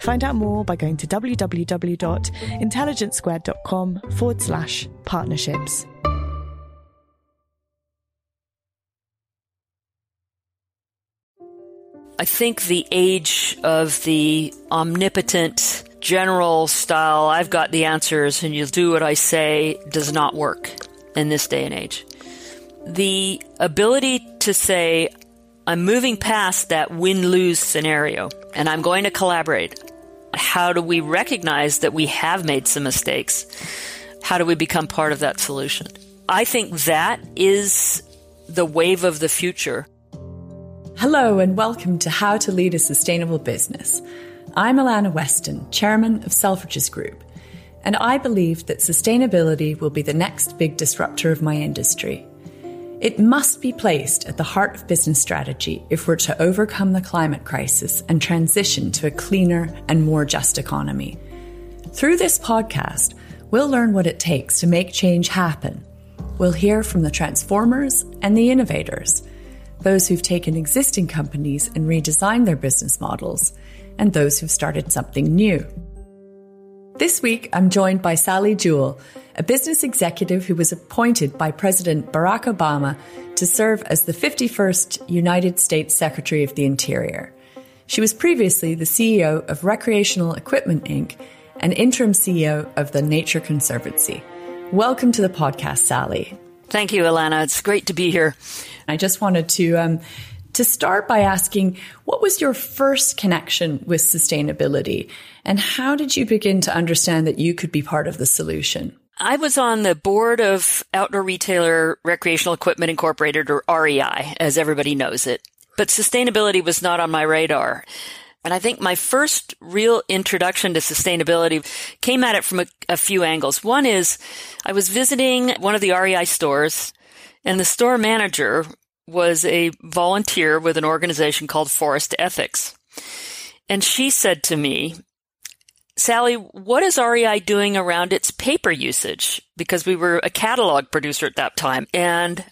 Find out more by going to www.intelligencesquared.com forward slash partnerships. I think the age of the omnipotent general style, I've got the answers and you'll do what I say, does not work in this day and age. The ability to say, I'm moving past that win lose scenario and I'm going to collaborate. How do we recognize that we have made some mistakes? How do we become part of that solution? I think that is the wave of the future. Hello, and welcome to How to Lead a Sustainable Business. I'm Alannah Weston, Chairman of Selfridges Group, and I believe that sustainability will be the next big disruptor of my industry. It must be placed at the heart of business strategy if we're to overcome the climate crisis and transition to a cleaner and more just economy. Through this podcast, we'll learn what it takes to make change happen. We'll hear from the transformers and the innovators those who've taken existing companies and redesigned their business models, and those who've started something new. This week, I'm joined by Sally Jewell, a business executive who was appointed by President Barack Obama to serve as the 51st United States Secretary of the Interior. She was previously the CEO of Recreational Equipment Inc. and interim CEO of the Nature Conservancy. Welcome to the podcast, Sally. Thank you, Alannah. It's great to be here. I just wanted to um, to start by asking what was your first connection with sustainability and how did you begin to understand that you could be part of the solution? I was on the board of outdoor retailer Recreational Equipment Incorporated or REI, as everybody knows it. But sustainability was not on my radar. And I think my first real introduction to sustainability came at it from a, a, few angles. One is I was visiting one of the REI stores and the store manager was a volunteer with an organization called Forest Ethics. And she said to me, Sally, what is REI doing around its paper usage? Because we were a catalog producer at that time. And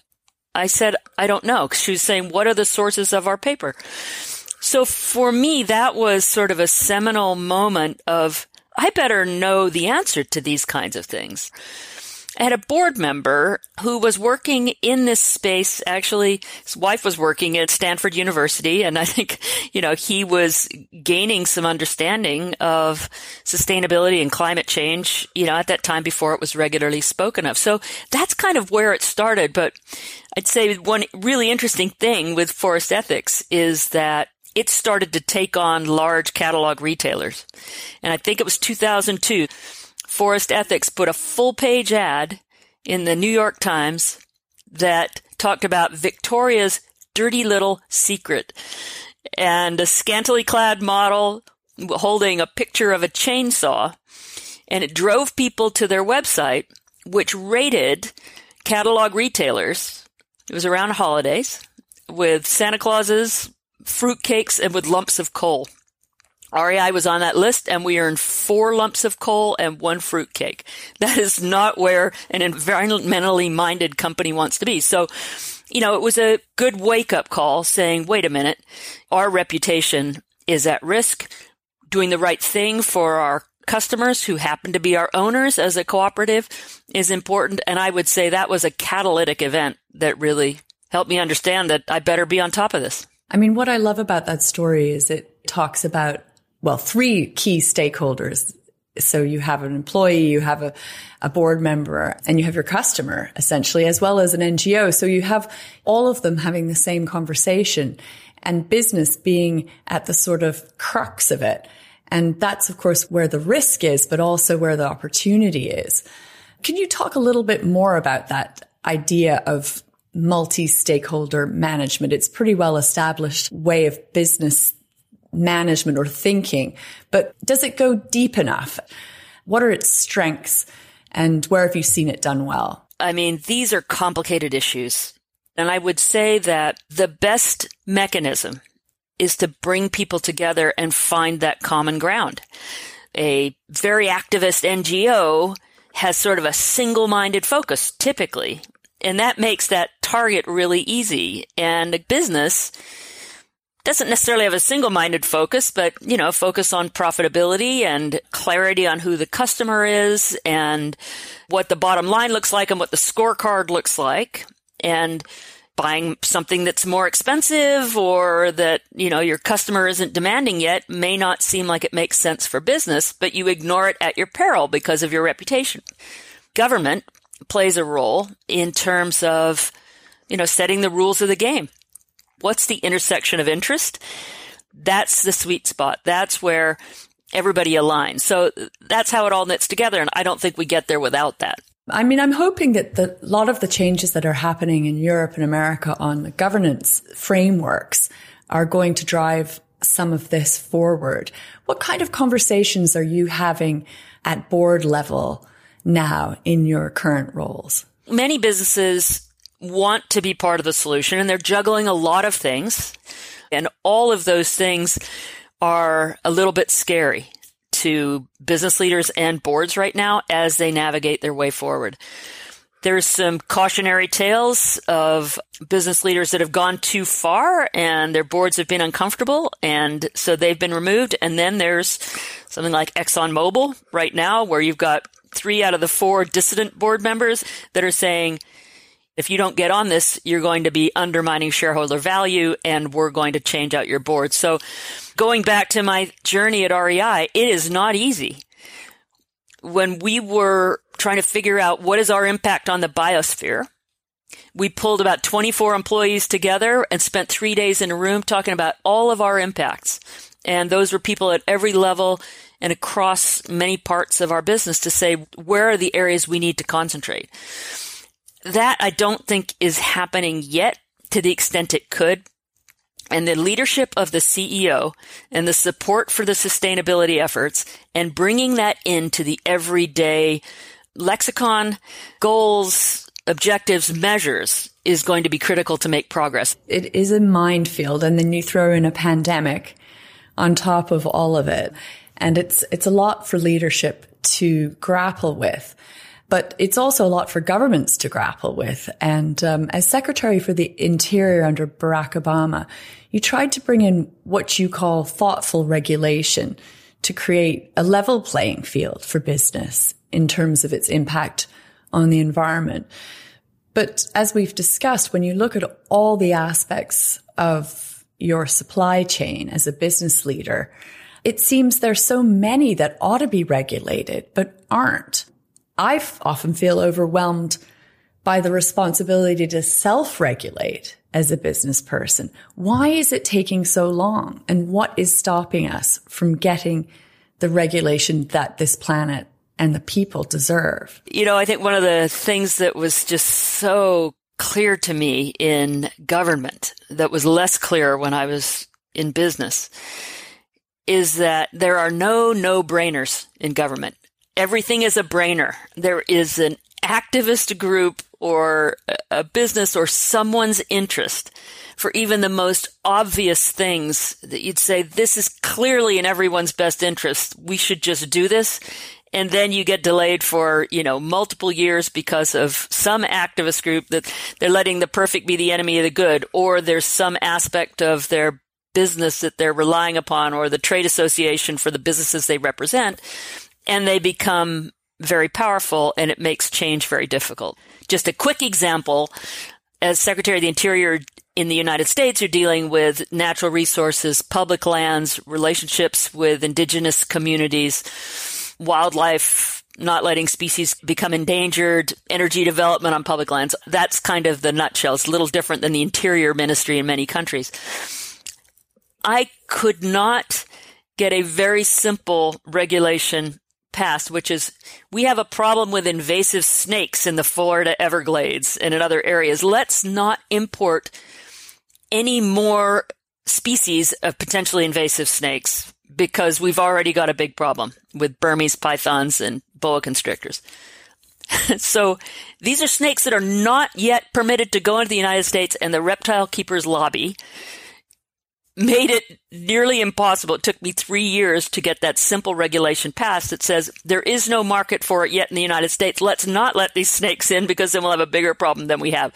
I said, I don't know. She was saying, what are the sources of our paper? So for me, that was sort of a seminal moment of, I better know the answer to these kinds of things. I had a board member who was working in this space. Actually, his wife was working at Stanford University. And I think, you know, he was gaining some understanding of sustainability and climate change, you know, at that time before it was regularly spoken of. So that's kind of where it started. But I'd say one really interesting thing with forest ethics is that it started to take on large catalog retailers. And I think it was 2002 Forest Ethics put a full page ad in the New York Times that talked about Victoria's dirty little secret and a scantily clad model holding a picture of a chainsaw. And it drove people to their website, which rated catalog retailers. It was around holidays with Santa Clauses, fruitcakes, and with lumps of coal. REI was on that list and we earned four lumps of coal and one fruitcake. That is not where an environmentally minded company wants to be. So, you know, it was a good wake up call saying, wait a minute, our reputation is at risk. Doing the right thing for our customers who happen to be our owners as a cooperative is important. And I would say that was a catalytic event that really helped me understand that I better be on top of this. I mean, what I love about that story is it talks about well, three key stakeholders So you have an employee, you have a, a board member, and you have your customer essentially, as well as an NGO. So you have all of them having the same conversation and business being at the sort of crux of it. And that's, of course, where the risk is, but also where the opportunity is. Can you talk a little bit more about that idea of multi-stakeholder management? It's pretty well established way of business management or thinking, but does it go deep enough? What are its strengths and where have you seen it done well? I mean, these are complicated issues. And I would say that the best mechanism is to bring people together and find that common ground. A very activist NGO has sort of a single-minded focus, typically. And that makes that target really easy. And a business doesn't necessarily have a single-minded focus, but, you know, focus on profitability and clarity on who the customer is and what the bottom line looks like and what the scorecard looks like. And buying something that's more expensive or that, you know, your customer isn't demanding yet may not seem like it makes sense for business, but you ignore it at your peril because of your reputation. Government plays a role in terms of, you know, setting the rules of the game. What's the intersection of interest? That's the sweet spot. That's where everybody aligns. So that's how it all knits together. And I don't think we get there without that. I mean, I'm hoping that the, a lot of the changes that are happening in Europe and America on the governance frameworks are going to drive some of this forward. What kind of conversations are you having at board level now in your current roles? Many businesses want to be part of the solution and they're juggling a lot of things. And all of those things are a little bit scary to business leaders and boards right now as they navigate their way forward. There's some cautionary tales of business leaders that have gone too far and their boards have been uncomfortable and so they've been removed. And then there's something like ExxonMobil right now where you've got three out of the four dissident board members that are saying, if you don't get on this, you're going to be undermining shareholder value and we're going to change out your board. So going back to my journey at REI, it is not easy. When we were trying to figure out what is our impact on the biosphere, we pulled about 24 employees together and spent three days in a room talking about all of our impacts. And those were people at every level and across many parts of our business to say, where are the areas we need to concentrate? That I don't think is happening yet to the extent it could. And the leadership of the CEO and the support for the sustainability efforts and bringing that into the everyday lexicon, goals, objectives, measures is going to be critical to make progress. It is a minefield. And then you throw in a pandemic on top of all of it. And it's, it's a lot for leadership to grapple with but it's also a lot for governments to grapple with. And um, as Secretary for the Interior under Barack Obama, you tried to bring in what you call thoughtful regulation to create a level playing field for business in terms of its impact on the environment. But as we've discussed, when you look at all the aspects of your supply chain as a business leader, it seems there's so many that ought to be regulated, but aren't. I often feel overwhelmed by the responsibility to self-regulate as a business person. Why is it taking so long? And what is stopping us from getting the regulation that this planet and the people deserve? You know, I think one of the things that was just so clear to me in government that was less clear when I was in business is that there are no no-brainers in government everything is a brainer. There is an activist group or a business or someone's interest for even the most obvious things that you'd say, this is clearly in everyone's best interest. We should just do this. And then you get delayed for, you know, multiple years because of some activist group that they're letting the perfect be the enemy of the good, or there's some aspect of their business that they're relying upon or the trade association for the businesses they represent and they become very powerful and it makes change very difficult. Just a quick example. As Secretary of the Interior in the United States, you're dealing with natural resources, public lands, relationships with indigenous communities. wildlife, not letting species become endangered, energy development on public lands. That's kind of the nutshell. It's a little different than the interior ministry in many countries. I could not get a very simple regulation passed, which is we have a problem with invasive snakes in the Florida Everglades and in other areas. Let's not import any more species of potentially invasive snakes because we've already got a big problem with Burmese pythons and boa constrictors. so these are snakes that are not yet permitted to go into the United States and the reptile keepers lobby made it nearly impossible. It took me three years to get that simple regulation passed that says there is no market for it yet in the United States. Let's not let these snakes in because then we'll have a bigger problem than we have.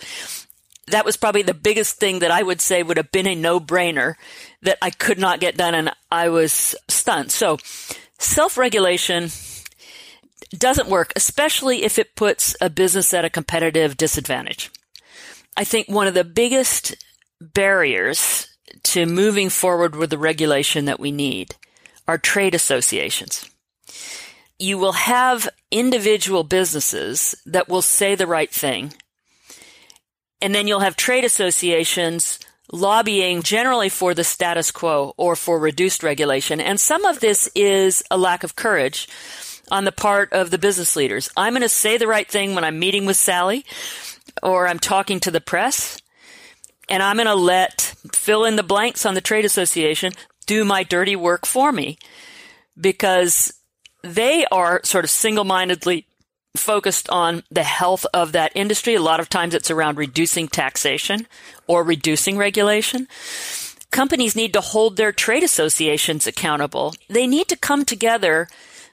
That was probably the biggest thing that I would say would have been a no brainer that I could not get done and I was stunned. So self regulation doesn't work, especially if it puts a business at a competitive disadvantage. I think one of the biggest barriers to moving forward with the regulation that we need are trade associations. You will have individual businesses that will say the right thing. And then you'll have trade associations lobbying generally for the status quo or for reduced regulation. And some of this is a lack of courage on the part of the business leaders. I'm going to say the right thing when I'm meeting with Sally or I'm talking to the press and I'm going to let fill in the blanks on the trade association do my dirty work for me because they are sort of single-mindedly focused on the health of that industry. A lot of times it's around reducing taxation or reducing regulation. Companies need to hold their trade associations accountable. They need to come together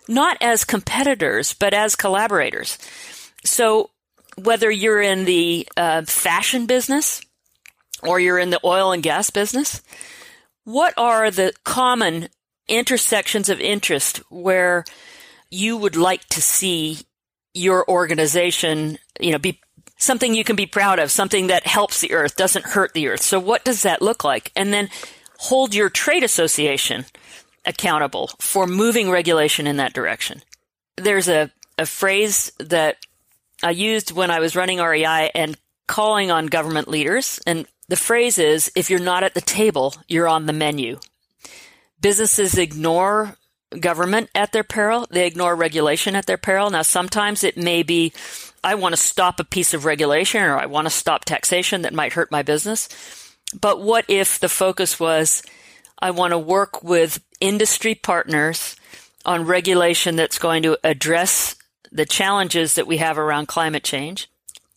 not as competitors, but as collaborators. So whether you're in the uh, fashion business, or you're in the oil and gas business, what are the common intersections of interest where you would like to see your organization, you know, be something you can be proud of, something that helps the earth, doesn't hurt the earth. So what does that look like? And then hold your trade association accountable for moving regulation in that direction. There's a, a phrase that I used when I was running REI and calling on government leaders and the phrase is, if you're not at the table, you're on the menu. Businesses ignore government at their peril. They ignore regulation at their peril. Now, sometimes it may be, I want to stop a piece of regulation or I want to stop taxation that might hurt my business. But what if the focus was, I want to work with industry partners on regulation that's going to address the challenges that we have around climate change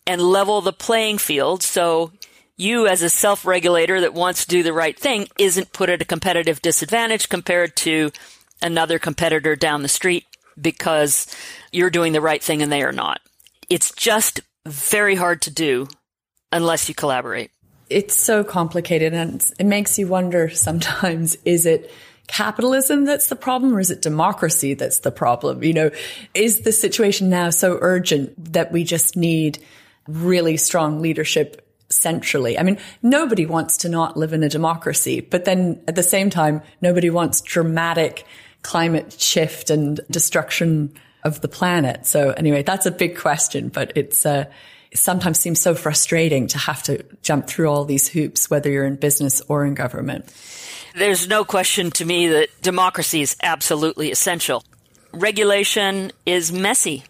and level the playing field so you as a self-regulator that wants to do the right thing isn't put at a competitive disadvantage compared to another competitor down the street because you're doing the right thing and they are not. It's just very hard to do unless you collaborate. It's so complicated and it makes you wonder sometimes is it capitalism that's the problem or is it democracy that's the problem? You know, is the situation now so urgent that we just need really strong leadership centrally. I mean, nobody wants to not live in a democracy, but then at the same time, nobody wants dramatic climate shift and destruction of the planet. So anyway, that's a big question, but it's, uh, it sometimes seems so frustrating to have to jump through all these hoops, whether you're in business or in government. There's no question to me that democracy is absolutely essential. Regulation is messy,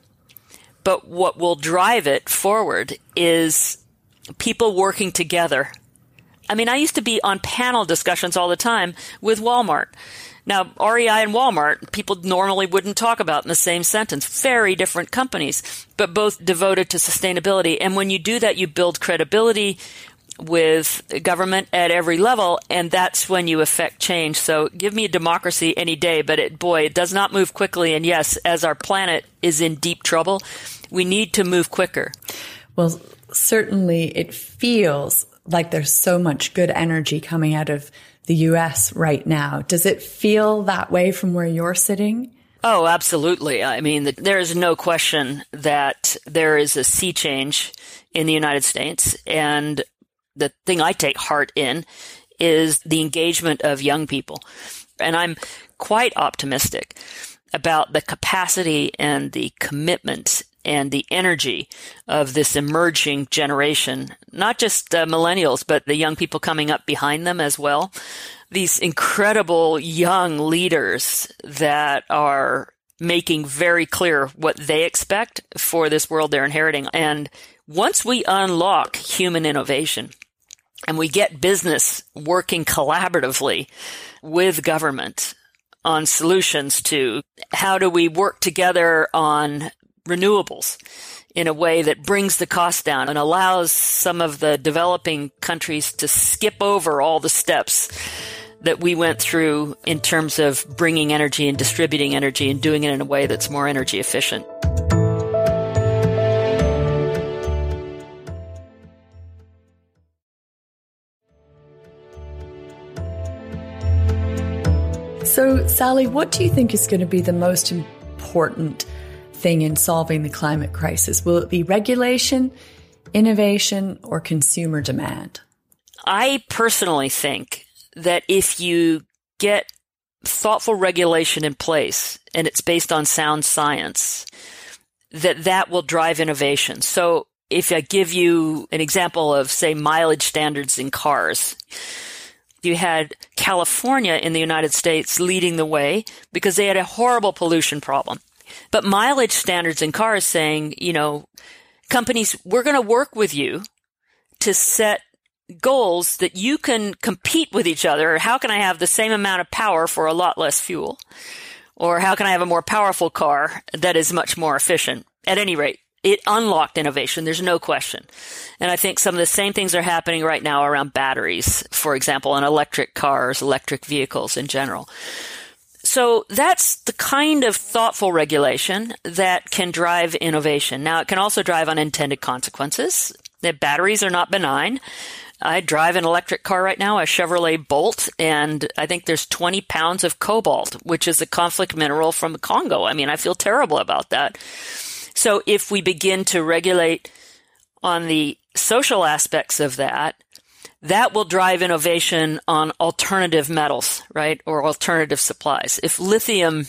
but what will drive it forward is people working together. I mean, I used to be on panel discussions all the time with Walmart. Now, REI and Walmart, people normally wouldn't talk about in the same sentence. Very different companies, but both devoted to sustainability. And when you do that, you build credibility with government at every level, and that's when you affect change. So give me a democracy any day, but it, boy, it does not move quickly. And yes, as our planet is in deep trouble, we need to move quicker. Well, certainly it feels like there's so much good energy coming out of the US right now. Does it feel that way from where you're sitting? Oh, absolutely. I mean, there is no question that there is a sea change in the United States. And the thing I take heart in is the engagement of young people. And I'm quite optimistic about the capacity and the commitment and the energy of this emerging generation, not just uh, millennials, but the young people coming up behind them as well. These incredible young leaders that are making very clear what they expect for this world they're inheriting. And once we unlock human innovation and we get business working collaboratively with government on solutions to how do we work together on renewables in a way that brings the cost down and allows some of the developing countries to skip over all the steps that we went through in terms of bringing energy and distributing energy and doing it in a way that's more energy efficient. So, Sally, what do you think is going to be the most important thing in solving the climate crisis? Will it be regulation, innovation, or consumer demand? I personally think that if you get thoughtful regulation in place and it's based on sound science, that that will drive innovation. So if I give you an example of, say, mileage standards in cars, you had California in the United States leading the way because they had a horrible pollution problem. But mileage standards in cars saying, you know, companies, we're going to work with you to set goals that you can compete with each other. How can I have the same amount of power for a lot less fuel? Or how can I have a more powerful car that is much more efficient? At any rate, it unlocked innovation. There's no question. And I think some of the same things are happening right now around batteries, for example, and electric cars, electric vehicles in general. So that's the kind of thoughtful regulation that can drive innovation. Now, it can also drive unintended consequences. That batteries are not benign. I drive an electric car right now, a Chevrolet Bolt, and I think there's 20 pounds of cobalt, which is a conflict mineral from the Congo. I mean, I feel terrible about that. So if we begin to regulate on the social aspects of that, that will drive innovation on alternative metals, right? Or alternative supplies. If lithium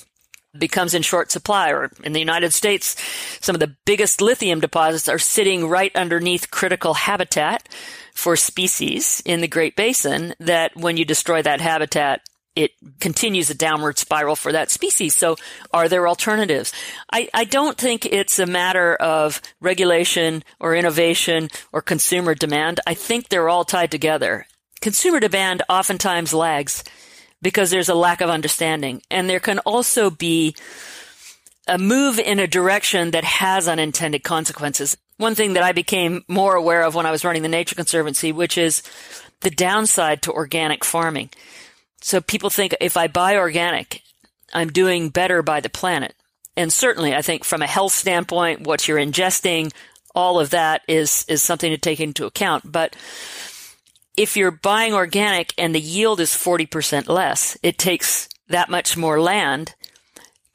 becomes in short supply, or in the United States, some of the biggest lithium deposits are sitting right underneath critical habitat for species in the Great Basin that when you destroy that habitat, it continues a downward spiral for that species. So are there alternatives? I, I don't think it's a matter of regulation or innovation or consumer demand. I think they're all tied together. Consumer demand oftentimes lags because there's a lack of understanding. And there can also be a move in a direction that has unintended consequences. One thing that I became more aware of when I was running the Nature Conservancy, which is the downside to organic farming. So people think if I buy organic, I'm doing better by the planet. And certainly I think from a health standpoint, what you're ingesting, all of that is, is something to take into account. But if you're buying organic and the yield is 40% less, it takes that much more land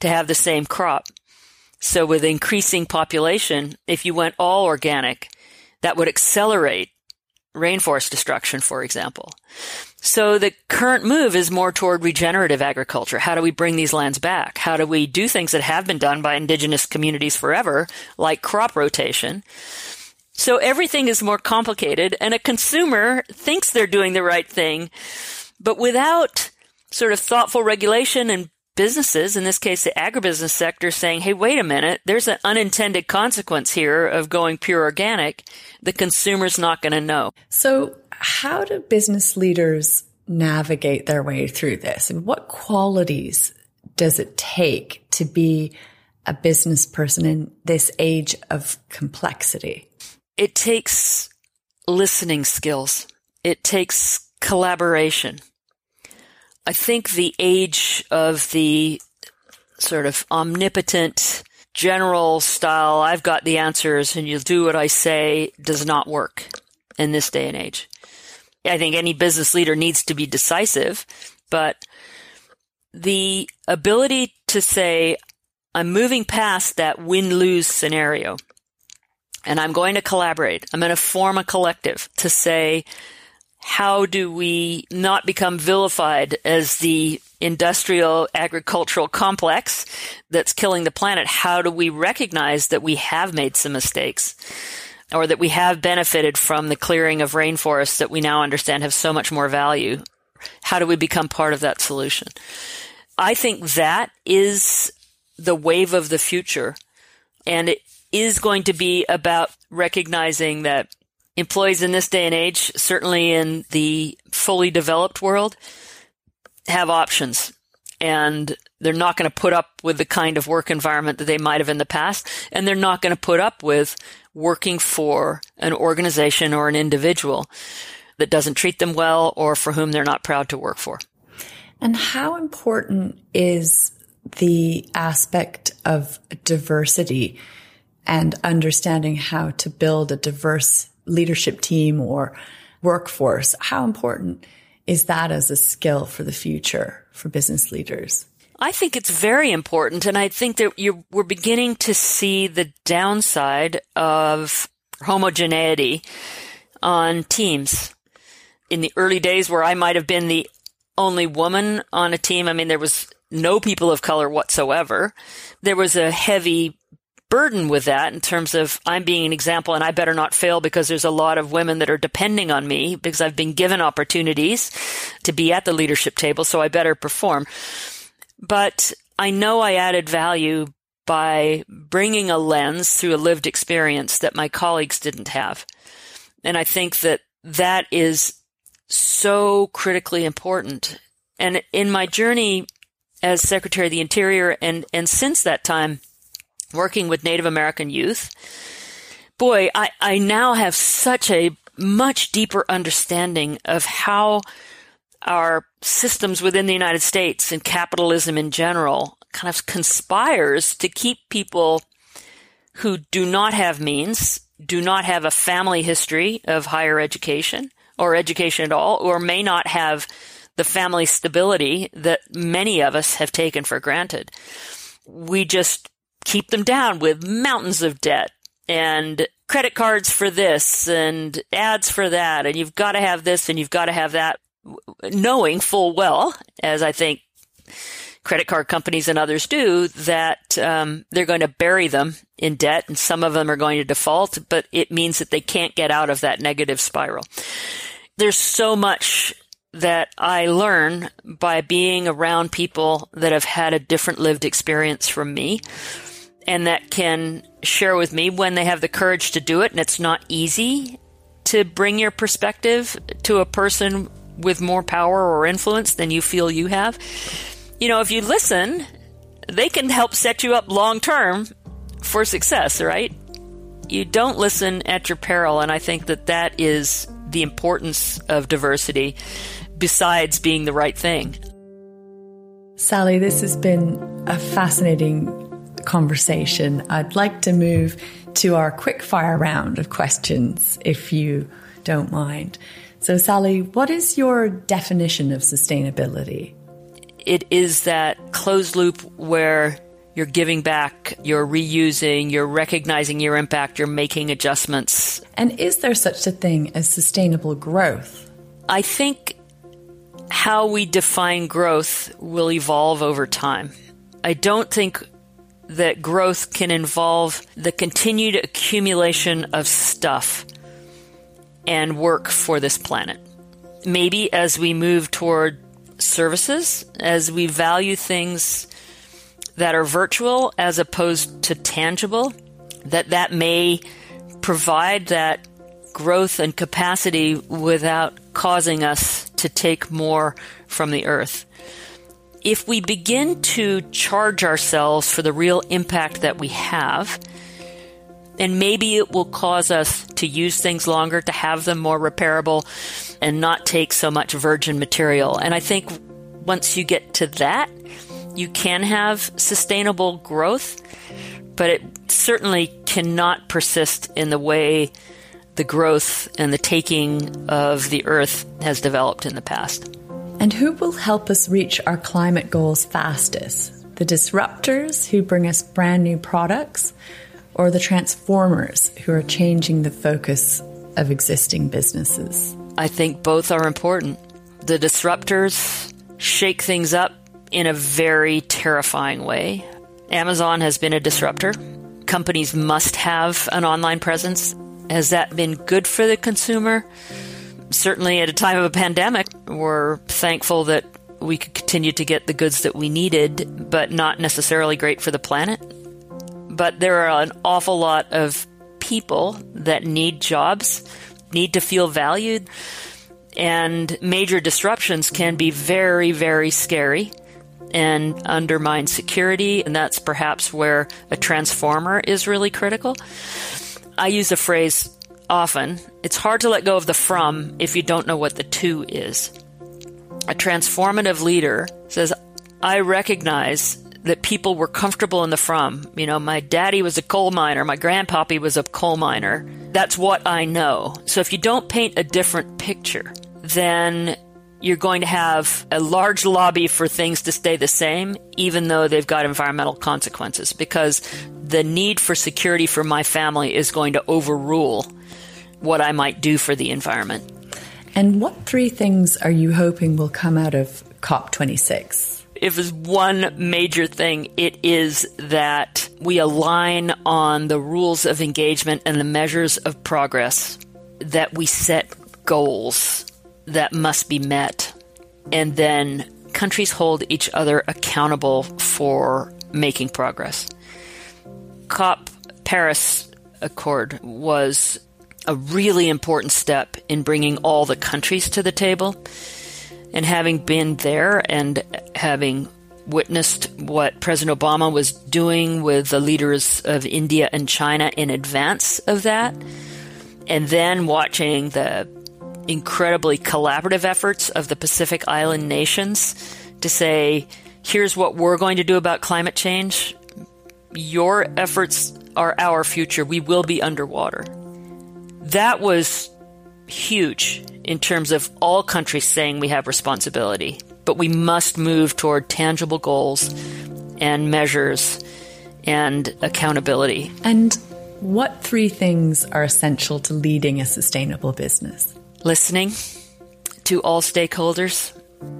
to have the same crop. So with increasing population, if you went all organic, that would accelerate rainforest destruction, for example. So the current move is more toward regenerative agriculture. How do we bring these lands back? How do we do things that have been done by indigenous communities forever, like crop rotation? So everything is more complicated and a consumer thinks they're doing the right thing, but without sort of thoughtful regulation and businesses, in this case the agribusiness sector, saying, hey, wait a minute, there's an unintended consequence here of going pure organic, the consumer's not going to know. So how do business leaders navigate their way through this? And what qualities does it take to be a business person in this age of complexity? It takes listening skills. It takes collaboration. I think the age of the sort of omnipotent general style, I've got the answers and you'll do what I say does not work in this day and age. I think any business leader needs to be decisive, but the ability to say, I'm moving past that win lose scenario and I'm going to collaborate. I'm going to form a collective to say, how do we not become vilified as the industrial agricultural complex that's killing the planet? How do we recognize that we have made some mistakes? Or that we have benefited from the clearing of rainforests that we now understand have so much more value. How do we become part of that solution? I think that is the wave of the future. And it is going to be about recognizing that employees in this day and age, certainly in the fully developed world, have options and they're not going to put up with the kind of work environment that they might have in the past. And they're not going to put up with working for an organization or an individual that doesn't treat them well or for whom they're not proud to work for. And how important is the aspect of diversity and understanding how to build a diverse leadership team or workforce? How important is that as a skill for the future for business leaders? I think it's very important. And I think that you we're beginning to see the downside of homogeneity on teams. In the early days where I might have been the only woman on a team, I mean, there was no people of color whatsoever. There was a heavy burden with that in terms of I'm being an example and I better not fail because there's a lot of women that are depending on me because I've been given opportunities to be at the leadership table, so I better perform. But I know I added value by bringing a lens through a lived experience that my colleagues didn't have. And I think that that is so critically important. And in my journey as Secretary of the Interior and, and since that time, working with Native American youth, boy, I, I now have such a much deeper understanding of how our systems within the United States and capitalism in general kind of conspires to keep people who do not have means, do not have a family history of higher education or education at all, or may not have the family stability that many of us have taken for granted. We just keep them down with mountains of debt and credit cards for this and ads for that. And you've got to have this and you've got to have that, knowing full well, as I think credit card companies and others do, that um, they're going to bury them in debt and some of them are going to default, but it means that they can't get out of that negative spiral. There's so much that I learn by being around people that have had a different lived experience from me and that can share with me when they have the courage to do it. And it's not easy to bring your perspective to a person with more power or influence than you feel you have. You know, if you listen, they can help set you up long term for success, right? You don't listen at your peril. And I think that that is the importance of diversity besides being the right thing. Sally, this has been a fascinating conversation, I'd like to move to our quick fire round of questions, if you don't mind. So, Sally, what is your definition of sustainability? It is that closed loop where you're giving back, you're reusing, you're recognizing your impact, you're making adjustments. And is there such a thing as sustainable growth? I think how we define growth will evolve over time. I don't think that growth can involve the continued accumulation of stuff and work for this planet. Maybe as we move toward services, as we value things that are virtual as opposed to tangible, that that may provide that growth and capacity without causing us to take more from the earth if we begin to charge ourselves for the real impact that we have, and maybe it will cause us to use things longer, to have them more repairable, and not take so much virgin material. And I think once you get to that, you can have sustainable growth, but it certainly cannot persist in the way the growth and the taking of the earth has developed in the past. And who will help us reach our climate goals fastest? The disruptors who bring us brand new products, or the transformers who are changing the focus of existing businesses? I think both are important. The disruptors shake things up in a very terrifying way. Amazon has been a disruptor. Companies must have an online presence. Has that been good for the consumer? Certainly, at a time of a pandemic, we're thankful that we could continue to get the goods that we needed, but not necessarily great for the planet. But there are an awful lot of people that need jobs, need to feel valued, and major disruptions can be very, very scary and undermine security, and that's perhaps where a transformer is really critical. I use the phrase often it's hard to let go of the from if you don't know what the to is. A transformative leader says, I recognize that people were comfortable in the from. You know, my daddy was a coal miner, my grandpappy was a coal miner. That's what I know. So if you don't paint a different picture, then you're going to have a large lobby for things to stay the same, even though they've got environmental consequences, because the need for security for my family is going to overrule what I might do for the environment. And what three things are you hoping will come out of COP26? if there's one major thing, it is that we align on the rules of engagement and the measures of progress, that we set goals that must be met, and then countries hold each other accountable for making progress. COP Paris Accord was a really important step in bringing all the countries to the table. And having been there and having witnessed what President Obama was doing with the leaders of India and China in advance of that, and then watching the incredibly collaborative efforts of the Pacific Island nations to say, here's what we're going to do about climate change. Your efforts are our future. We will be underwater. That was huge in terms of all countries saying we have responsibility, but we must move toward tangible goals and measures and accountability. And what three things are essential to leading a sustainable business? Listening to all stakeholders,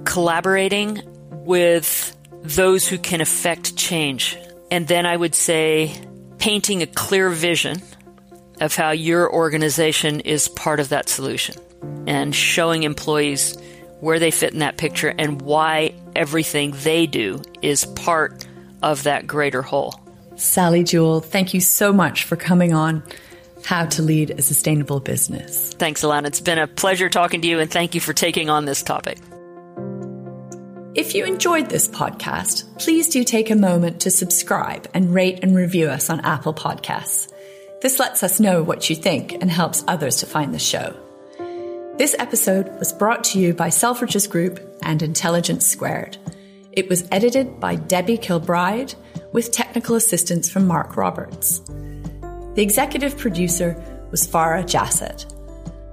collaborating with those who can affect change. And then I would say painting a clear vision of how your organization is part of that solution and showing employees where they fit in that picture and why everything they do is part of that greater whole. Sally Jewell, thank you so much for coming on How to Lead a Sustainable Business. Thanks, Alannah. It's been a pleasure talking to you, and thank you for taking on this topic. If you enjoyed this podcast, please do take a moment to subscribe and rate and review us on Apple Podcasts. This lets us know what you think and helps others to find the show. This episode was brought to you by Selfridges Group and Intelligence Squared. It was edited by Debbie Kilbride with technical assistance from Mark Roberts. The executive producer was Farah Jassett.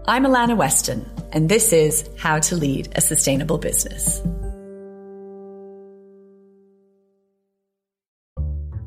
I'm Alannah Weston, and this is How to Lead a Sustainable Business.